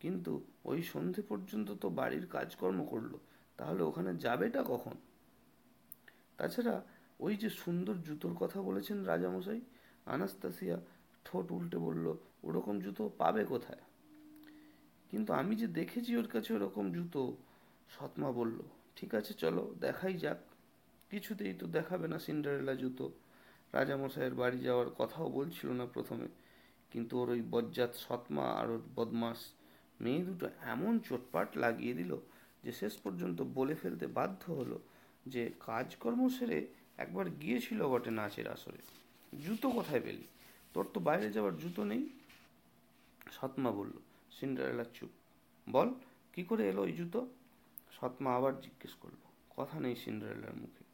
কিন্তু ওই সন্ধে পর্যন্ত তো বাড়ির কাজকর্ম করল, তাহলে ওখানে যাবেটা কখন? তাছাড়া ওই যে সুন্দর জুতোর কথা বলেছেন রাজামশাই, আনাস্তাসিয়া ঠোঁট উল্টে বলল, ওরকম জুতো পাবে কোথায়? কিন্তু আমি যে দেখেছি ওর কাছে ওরকম জুতো, সৎমা বলল ঠিক আছে, চলো, দেখাই যাক। কিছুতেই তো দেখাবে না সিন্ডারেলা জুতো। রাজামশাইয়ের বাড়ি যাওয়ার কথাও বলছিল না প্রথমে। কিন্তু ওর ওই বজ্জাত সৎমা আর ওর বদমাস মেয়ে দুটো এমন চোটপাট লাগিয়ে দিল যে শেষ পর্যন্ত বলে ফেলতে বাধ্য হলো যে কাজকর্ম সেরে একবার গিয়েছিল বটে নাচের আসরে। জুতো কোথায় পেলি? তোর তো বাইরে যাওয়ার জুতো নেই। সৎমা বলল, সিন্ডারেলা চুপ। বল, কি করে এলো ওই জুতো? সৎমা আবার জিজ্ঞেস করল, কথা নেই সিন্ডারেলার মুখে।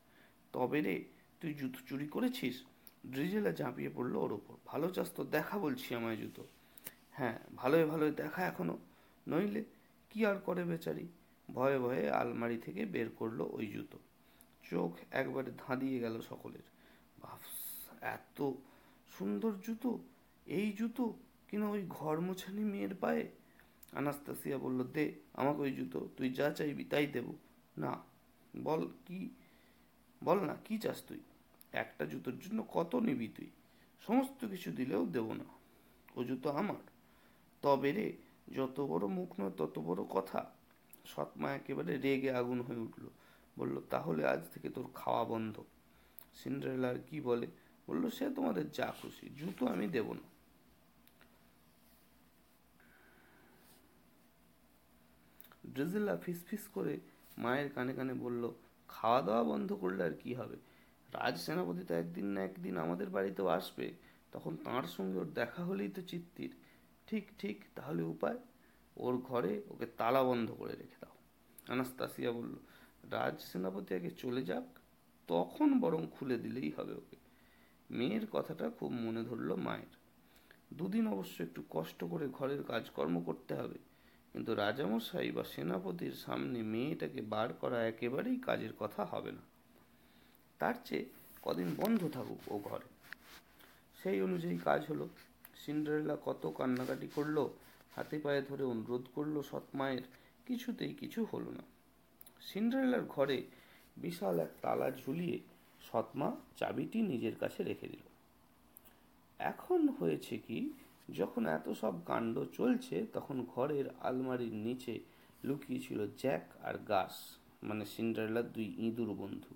তবে রে, তুই জুতো চুরি করেছিস? ড্রিজেলা ঝাঁপিয়ে পড়ল ওর ওপর। ভালো চাস তো, দেখা বলছি আমায় জুতো। হ্যাঁ ভালোই ভালোই দেখা এখনও। নইলে কি আর করে বেচারি? ভয়ে ভয়ে আলমারি থেকে বের করল ওই জুতো। চোখ একবারে ধাঁধিয়ে গেল সকলের। ভাবস এত সুন্দর জুতো? এই জুতো কিনা ওই ঘর মোছানি মেয়ের পায়ে? আনাস্তাসিয়া বলল, দে, আমাকে ওই জুতো, তুই যা চাইবি তাই দেব। না, বল কি, বল না, কি চাস তুই? একটা জুতোর জন্য কত নিবি তুই? সমস্ত কিছু দিলেও দেব না। ও জুতো আমার। তবে রে, যত বড় মুখ নয় তত বড় কথা। সৎমা একেবারে রেগে আগুন হয়ে উঠল। বলল, তাহলে আজ থেকে তোর খাওয়া বন্ধ। সিন্ডারেলার কি বলে? বলল, সে তোমাদের যা খুশি, জুতো আমি দেব না। ড্রেজেলা ফিসফিস করে মায়ের কানে কানে বলল খাওয়া দাওয়া বন্ধ করলে আর কি হবে? রাজ সেনাপতি তো একদিন না একদিন আমাদের বাড়িতেও আসবে। তখন তাঁর সঙ্গে ওর দেখা হলেই তো চিত্তির। ঠিক ঠিক, তাহলে উপায়? ওর ঘরে ওকে তালা বন্ধ করে রেখে দাও। আনাস্তাসিয়া বলল রাজ সেনাপতি আগে চলে যাক, তখন বরং খুলে দিলেই হবে ওকে। মেয়ের কথাটা খুব মনে ধরল মায়ের। দুদিন অবশ্য একটু কষ্ট করে ঘরের কাজকর্ম করতে হবে। কিন্তু রাজামশাই বা সেনাপতির সামনে মেয়েটাকে বার করা একেবারেই কাজের কথা হবে না। তার চেয়ে কদিন বন্ধ থাকুক ও ঘরে। সেই অনুযায়ী কাজ হলো। সিন্ডারেলা কত কান্নাকাটি করল, হাতে পায়ে ধরে অনুরোধ করল সৎমায়ের কিছুতেই কিছু হলো না। সিন্ডারেলার ঘরে বিশাল এক তালা ঝুলিয়ে সৎমা চাবিটি নিজের কাছে রেখে দিল। এখন হয়েছে কি যখন এত সব কাণ্ড চলছে, তখন ঘরের আলমারির নিচে লুকিয়ে ছিল জ্যাক আর গাস মানে সিন্ডারেলার দুই ইঁদুর বন্ধু।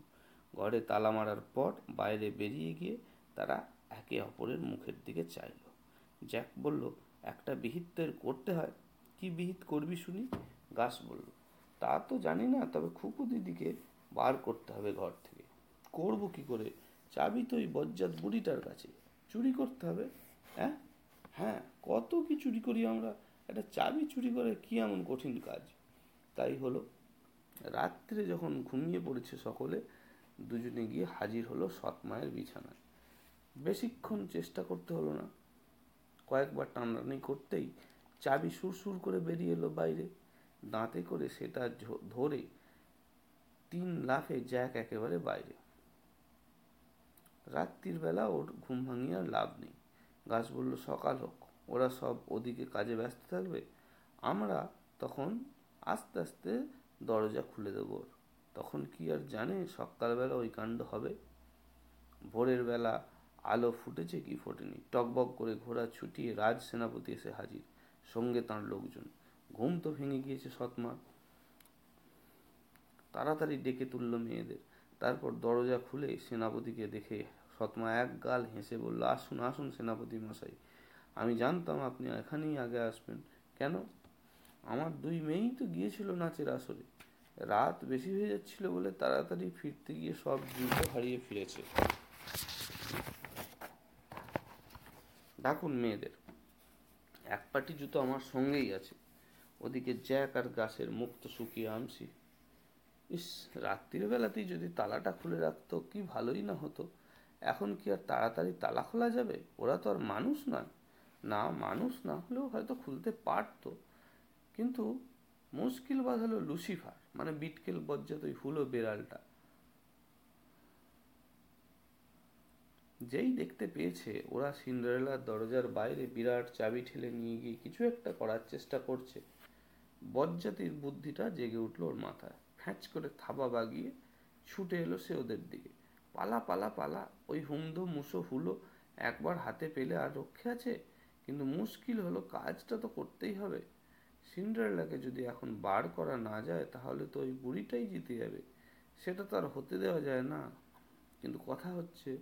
ঘরে তালা মারার পর বাইরে বেরিয়ে গিয়ে তারা একে অপরের মুখের দিকে চাইল। জ্যাক বলল, একটা বিহিত করতে হয়। কি বিহিত করবি শুনি? গাস বলল, তা তো জানি না, তবে খুকু দিদিকে বার করতে হবে ঘর থেকে। করব কি করে? চাবি তো ওই বজ্জাত বুড়িটার কাছে। চুরি করতে হবে হ্যাঁ? হ্যাঁ কত কি চুরি করি আমরা? একটা চাবি চুরি করে কি এমন কঠিন কাজ? তাই হলো, রাত্রে যখন ঘুমিয়ে পড়েছে সকলে, দুজনে গিয়ে হাজির হলো সৎ মায়ের বিছানায়। বেশিক্ষণ চেষ্টা করতে হলো না। কয়েকবার টানাটানি করতেই চাবি সুরসুর করে বেরিয়ে এলো বাইরে। দাঁতে করে সেটা ধরে তিন লাফে জ্যাক একেবারে বাইরে। রাত্রির বেলা ওর ঘুম ভাঙিয়ে আর লাভ নেই। গাছ বলল, সকাল হোক, ওরা সব ওদিকে কাজে ব্যস্ত থাকবে, আমরা তখন আস্তে আস্তে দরজা খুলে দেবো। তখন কি আর জানে, সকালবেলা ওই কাণ্ড হবে। ভোরের বেলা আলো ফুটেছে কি ফোটেনি। টকবক করে ঘোড়া ছুটিয়ে রাজ সেনাপতি এসে হাজির, সঙ্গে তার লোকজন। ঘুম তো ভেঙে গিয়েছে সৎমা তাড়াতাড়ি ডেকে তুললো মেয়েদের। তারপর দরজা খুলে সেনাপতিকে দেখে সৎমা এক গাল হেসে বলল, আসুন আসুন সেনাপতি মশাই। আমি জানতাম আপনি এখানেই আগে আসবেন। কেন? আমার দুই মেয়েই তো গিয়েছিল নাচের আসরে। রাত বেশি হয়ে যাচ্ছিল বলে তাড়াতাড়ি ফিরতে গিয়ে সব জুতো হারিয়ে ফিরেছে ডাকুন মেয়েদের। এক পাটি জুতো আমার সঙ্গেই আছে। ওদিকে জ্যাক আর গাছের মুখ তো শুকিয়ে আনছি। ইস, রাত্রির বেলাতেই যদি তালাটা খুলে রাখতো, কি ভালোই না হতো। এখন কি আর তাড়াতাড়ি তালা খোলা যাবে? ওরা তো আর মানুষ নয়। না, মানুষ না হলেও হয়তো খুলতে পারতো। কিন্তু মুশকিল বাঁধালো লুসিফার মানে বিটকেল বজ্জাত ওই হুলো বেড়ালটা। যেই দেখতে পেয়েছে, ওরা সিন্ডারেলার দরজার বাইরে বিরাট চাবি ঠেলে নিয়ে গিয়ে কিছু একটা করার চেষ্টা করছে। বজ্জাতির বুদ্ধিটা জেগে উঠল ওর মাথায়। ফ্যাঁচ করে থাবা বাগিয়ে ছুটে এলো সে ওদের দিকে। পালা পালা পালা। ওই হুমদো মুসো হুলো একবার হাতে পেলে আর রক্ষে আছে। কিন্তু মুশকিল হলো, কাজটা তো করতেই হবে। সিন্ডারেলাকে যদি এখন বার করা না যায়, তাহলে তো ওই বুড়িটাই জিতে যাবে। সেটা তো আর হতে দেওয়া যায় না। কিন্তু কথা হচ্ছে,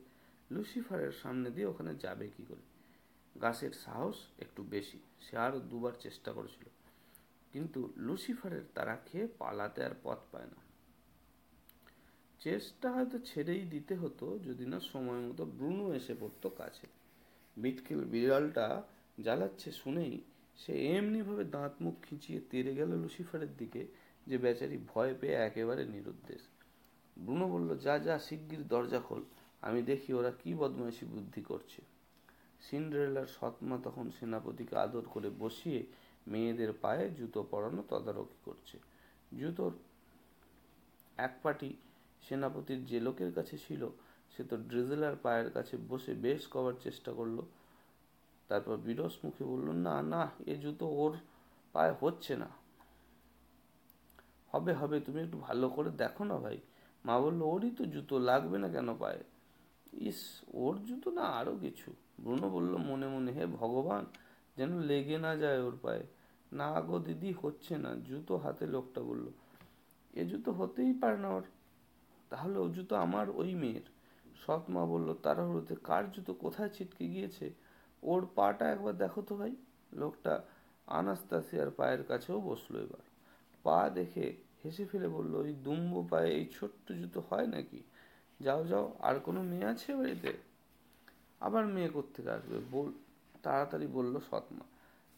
লুসিফারের সামনে দিয়ে ওখানে যাবে কি করে? গাছের সাহস একটু বেশি। সে আরও দুবার চেষ্টা করেছিল। কিন্তু লুসিফারের তারা খেয়ে পালাতে আর পথ পায় না। চেষ্টা হয়তো ছেড়েই দিতে হতো যদি না সময় মতো ব্রুনো এসে পড়তো কাছে। বিটকেল বিড়ালটা জ্বালাচ্ছে শুনেই সে এমনিভাবে দাঁত মুখ খিঁচিয়ে তেরে গেল লুসিফারের দিকে, যে বেচারি ভয় পেয়ে একেবারে নিরুদ্দেশ। ব্রুনো বলল, যা যা, শিগগির দরজা খোল, আমি দেখি ওরা কি বদমাইশি বুদ্ধি করছে। সিন্ডারেলার সৎমা তখন সেনাপতিকে আদর করে বসিয়ে মেয়েদের পায়ে জুতো পরানো তদারকি করছে। জুতোর এক পাটি সেনাপতির যে লোকের কাছে ছিল, সে তো ড্রিজেলার পায়ের কাছে বসে বেশ কবার চেষ্টা করল। তারপর বিরস মুখে বলল, না না, এ জুতো ওর পায়ে হচ্ছে না। হবে হবে, তুমি একটু ভালো করে দেখো না ভাই। মা বলল, ওরই তো জুতো, লাগবে না কেন পায়ে? ইস, ওর জুতো না আরও কিছু। ব্রুনো বলল, মনে মনে, হে ভগবান, যেন লেগে না যায় ওর পায়ে। না গো দিদি, হচ্ছে না। জুতো হাতে লোকটা বলল, এ জুতো হতেই পারে না ওর। তাহলে ও জুতো আমার, ওই মেয়ের। সৎ মা বলল, তাড়াহুড়োতে কার জুতো কোথায় ছিটকে গিয়েছে? ওর পাটা একবার দেখো তো ভাই। লোকটা আনাস্তাসিয়ার পায়ের কাছেও বসল এবার। পা দেখে হেসে ফেলে বলল, ওই দুম্ব পায়ে এই ছোট্ট জুতো হয় নাকি? যাও যাও, আর কোনো মেয়ে আছে বাড়িতে? আবার মেয়ে কোত্থেকে আসবে? বল, তাড়াতাড়ি বলল সৎমা,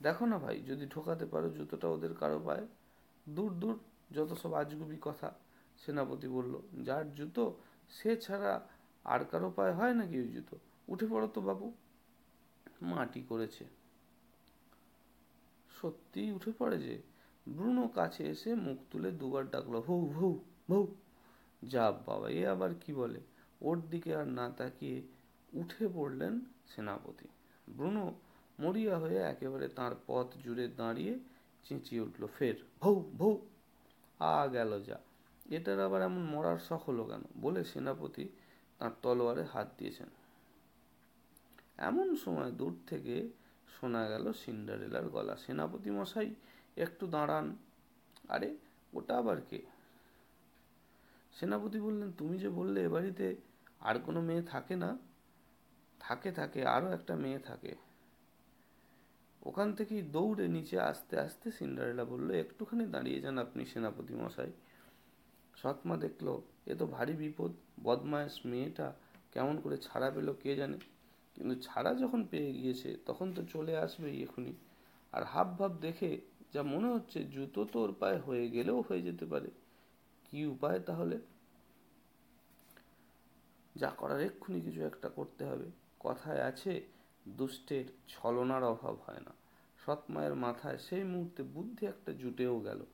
দেখো না ভাই, যদি ঠোকাতে পারো জুতোটা ওদের কারও পায়ে, দূর দূর, যত সব আজগুবি কথা সেনাপতি বলল, যার জুতো, সে ছাড়া আর কারও পায়ে হয় নাকি ওই জুতো? উঠে পড়ো তো বাবু। মাটি করেছে। সত্যিই উঠে পড়ে যে, ব্রুনো কাছে এসে মুখ তুলে দুবার ডাকলো ভৌ ভৌ ভৌ যা বাবা, এ আবার কি বলে? ওর দিকে আর না তাকিয়ে উঠে পড়লেন সেনাপতি। ব্রুনো মরিয়া হয়ে একেবারে তার পথ জুড়ে দাঁড়িয়ে চেঁচিয়ে উঠল, ফের ভৌ ভৌ আ গেল যা। এটার আবার এমন মরার শখ হলো কেন? বলে সেনাপতি তার তলোয়ারে হাত দিয়েছেন। এমন সময় দূর থেকে শোনা গেল সিন্ডারেলার গলা। সেনাপতি মশাই, একটু দাঁড়ান। আরে, ওটা আবার কে? সেনাপতি বললেন, তুমি যে বললে এ বাড়িতে আর কোনো মেয়ে থাকে না? থাকে থাকে, আরও একটা মেয়ে থাকে। ওখান থেকেই দৌড়ে নিচে আসতে আসতে সিন্ডারেলা বলল, একটুখানি দাঁড়িয়ে যান আপনি, সেনাপতি মশাই। সৎমা দেখল, এ তো ভারী বিপদ। বদমায়েশ মেয়েটা কেমন করে ছাড়া পেল কে জানে? কিন্তু ছাড়া যখন পেয়ে গিয়েছে, তখন তো চলে আসবেই এখনই আর হাব ভাব দেখে যা মনে হচ্ছে জুতো তো ওর পায়ে হয়ে গেলেও হয়ে যেতে পারে। কি উপায় তাহলে? যা করার এক্ষুনি কিছু একটা করতে হবে। কথায় আছে, দুষ্টের ছলনার অভাব হয় না। সৎ মায়ের মাথায় সেই মুহূর্তে বুদ্ধি একটা জুটেও গেল।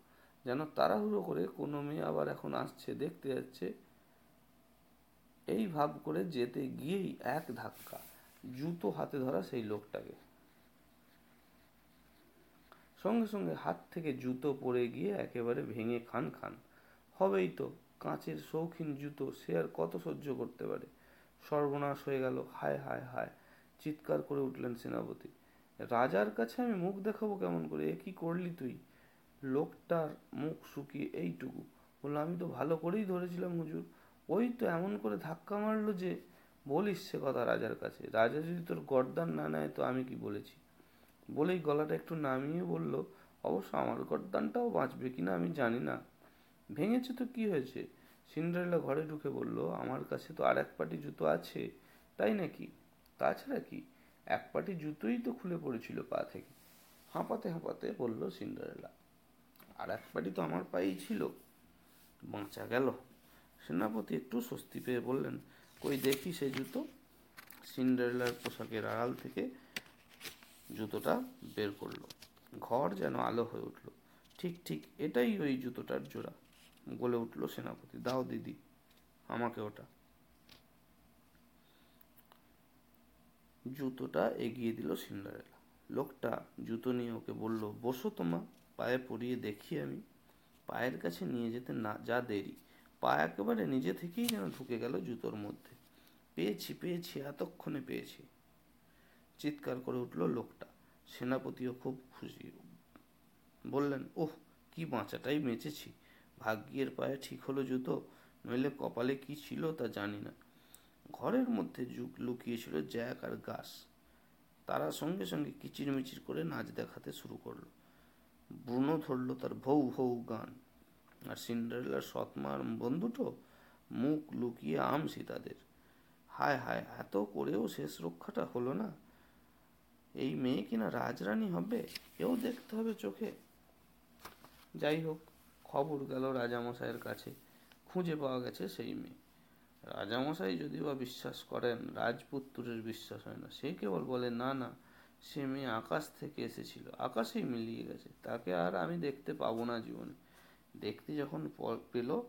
যেন তাড়াহুড়ো করে কোনো মেয়ে আবার এখন আসছে, দেখতে যাচ্ছে। এই ভাব করে যেতে গিয়েই এক ধাক্কা, জুতো হাতে ধরা সেই লোকটাকে। সঙ্গে সঙ্গে হাত থেকে জুতো পড়ে গিয়ে একেবারে ভেঙে খান খান। হবেই তো, কাঁচের শৌখিন জুতো সে আর কত সহ্য করতে পারে? সর্বনাশ হয়ে গেল, হায় হায় হায়, চিৎকার করে উঠলেন সেনাপতি। রাজার কাছে আমি মুখ দেখাবো কেমন করে? এ কি করলি তুই? লোকটার মুখ শুকিয়ে এইটুকু। বলল, আমি তো ভালো করেই ধরেছিলাম হুজুর। ওই তো এমন করে ধাক্কা মারলো যে, বলিস সে কথা রাজার কাছে। রাজা যদি তোর গর্দান না নেয় তো আমি কি বলেছি? বলেই গলাটা একটু নামিয়ে বলল, অবশ্য আমার গর্দানটাও বাঁচবে কিনা আমি জানি না। ভেঙেছে তো কি হয়েছে? সিন্ডারেলা ঘরে ঢুকে বলল, আমার কাছে তো আর এক পাটি জুতো আছে, তাই নাকি? তাছাড়া কি? এক পাটি জুতোই তো খুলে পড়েছিল পা থেকে। হাঁপাতে হাঁপাতে বলল সিন্ডারেলা আর এক পাটি তো আমার পায়েই ছিল। বাঁচা গেল। সেনাপতি একটু স্বস্তি পেয়ে বললেন, কই দেখি সে জুতো? সিন্ডারেলার পোশাকের আড়াল থেকে জুতোটা বের করল। ঘর যেন আলো হয়ে উঠল। ঠিক ঠিক এটাই ওই জুতোটার জোড়া। বলে উঠল সেনাপতি, দাও দিদি, আমাকে ওটা। জুতোটা এগিয়ে দিল সিন্ডারেলা। লোকটা জুতো নিয়ে ওকে বলল, বসো তোমা। পায়ে পরিয়ে দেখি আমি। পায়ের কাছে নিয়ে যেতে না, যা দেরি। পা একেবারে নিজে থেকেই যেন ঢুকে গেল জুতোর মধ্যে। পেয়েছি পেয়েছি, এতক্ষণে পেয়েছি। চিৎকার করে উঠল লোকটা। সেনাপতিও খুব খুশি। বললেন, ওহ, কি বাঁচাটাই বেঁচেছি। ভাগ্যের পায়ে ঠিক হলো জুতো, নইলে কপালে কি ছিল তা জানি না। ঘরের মধ্যে যুগ লুকিয়েছিল জ্যাক আর গাছ তারা সঙ্গে সঙ্গে কিচিরমিচির করে নাচ দেখাতে শুরু করল। ব্রুনো ধরলো তার ভৌ ভৌ গান। আর সিন্ডারেলার সৎমার বন্ধুটো মুখ লুকিয়ে আমসি তাদের। হায় হায়, এত করেও শেষ রক্ষাটা হলো না। এই মেয়ে কিনা রাজরানী হবে? এও দেখতে হবে চোখে। যাই হোক, খবর গেল রাজামশাইয়ের কাছে। খুঁজে পাওয়া গেছে সেই মেয়ে। রাজামশাই যদি বা বিশ্বাস করেন, রাজপুত্রের বিশ্বাস হয় না। সে কেবল বলে, না না সে মেয়ে আকাশ থেকে এসেছিল। আকাশেই মিলিয়ে গেছে। তাকে আর আমি দেখতে পাবো না জীবনে। দেখতে যখন পেল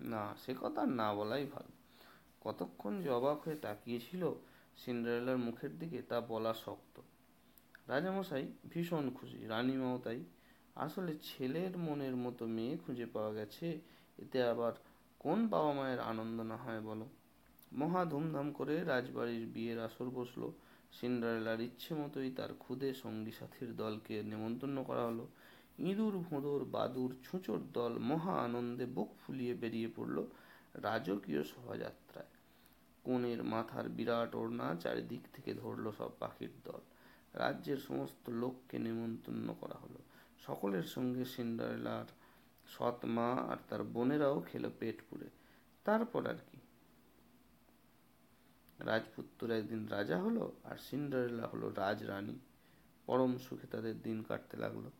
না, সে কথা না বলাই ভালো। কতক্ষণ যে অবাক হয়ে তাকিয়েছিল সিন্ডারেলার মুখের দিকে, তা বলা শক্ত। রাজামশাই ভীষণ খুশি। রানীমাও তাই। আসলে ছেলের মনের মতো মেয়ে খুঁজে পাওয়া গেছে। এতে আবার কোন বাবা মায়ের আনন্দ না হয় বলো? মহা ধুমধাম করে রাজবাড়ির বিয়ের আসর বসল। সিন্ডারেলার ইচ্ছে মতোই তার খুদে সঙ্গী সাথীর দলকে নেমন্তন্ন করা হলো। ইঁদুর, ভোঁদর, বাদুর, ছুঁচোর দল মহা আনন্দে বুক ফুলিয়ে বেরিয়ে পড়ল রাজকীয় শোভাযাত্রায়। কোণের মাথার বিরাট ওড়না চারিদিক থেকে ধরলো সব পাখির দল। রাজ্যের সমস্ত লোককে নেমন্তন্ন করা হলো। সকলের সঙ্গে সিন্ডারেলার সৎ মা আর তার বোনেরাও খেলো পেট পুড়ে। তারপর আর কি? রাজপুত্র একদিন রাজা হলো আর সিন্ডারেলা হলো রাজরানী। পরম সুখে তাদের দিন কাটতে লাগল।